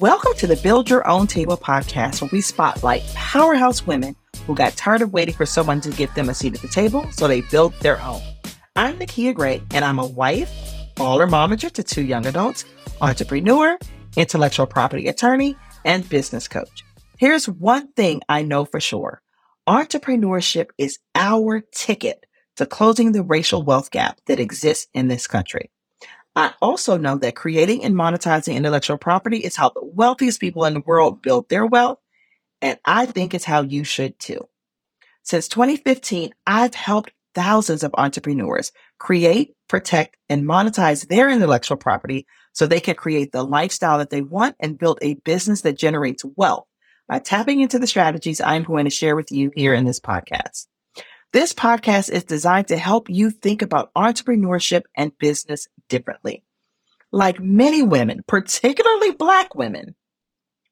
Welcome to the Build Your Own Table podcast, where we spotlight powerhouse women who got tired of waiting for someone to give them a seat at the table, so they built their own. I'm Nakia Gray, and I'm a wife, baller momager to two young adults, entrepreneur, intellectual property attorney, and business coach. Here's one thing I know for sure entrepreneurship is our ticket to closing the racial wealth gap that exists in this country. I also know that creating and monetizing intellectual property is how the wealthiest people in the world build their wealth, and I think it's how you should too. Since 2015, I've helped thousands of entrepreneurs create, protect, and monetize their intellectual property so they can create the lifestyle that they want and build a business that generates wealth by tapping into the strategies I'm going to share with you here in this podcast. This podcast is designed to help you think about entrepreneurship and business differently. Like many women, particularly Black women,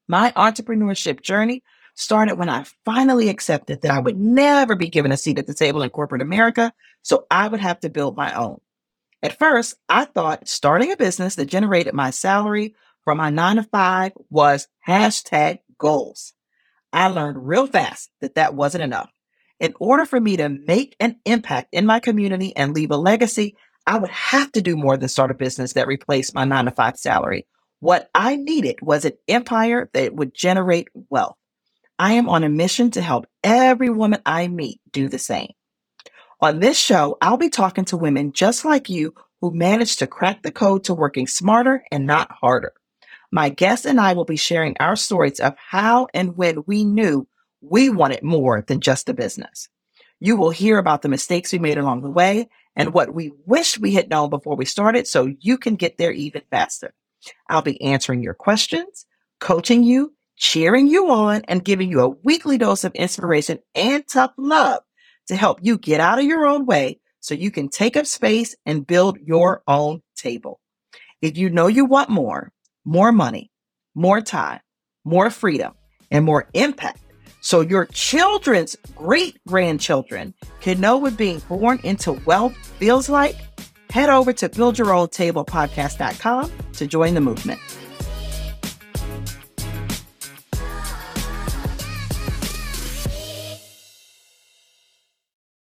my entrepreneurship journey started when I finally accepted that I would never be given a seat at the table in corporate America, so I would have to build my own. At first, I thought starting a business that generated my salary from my nine to five was hashtag goals. I learned real fast that that wasn't enough. In order for me to make an impact in my community and leave a legacy, I would have to do more than start a business that replaced my nine to five salary. What I needed was an empire that would generate wealth. I am on a mission to help every woman I meet do the same. On this show, I'll be talking to women just like you who managed to crack the code to working smarter and not harder. My guests and I will be sharing our stories of how and when we knew we wanted more than just a business. You will hear about the mistakes we made along the way and what we wish we had known before we started so you can get there even faster. I'll be answering your questions, coaching you, cheering you on, and giving you a weekly dose of inspiration and tough love to help you get out of your own way so you can take up space and build your own table. If you know you want more, more money, more time, more freedom, and more impact, so your children's great grandchildren can know what being born into wealth feels like, head over to buildyourowntable podcast.com to join the movement.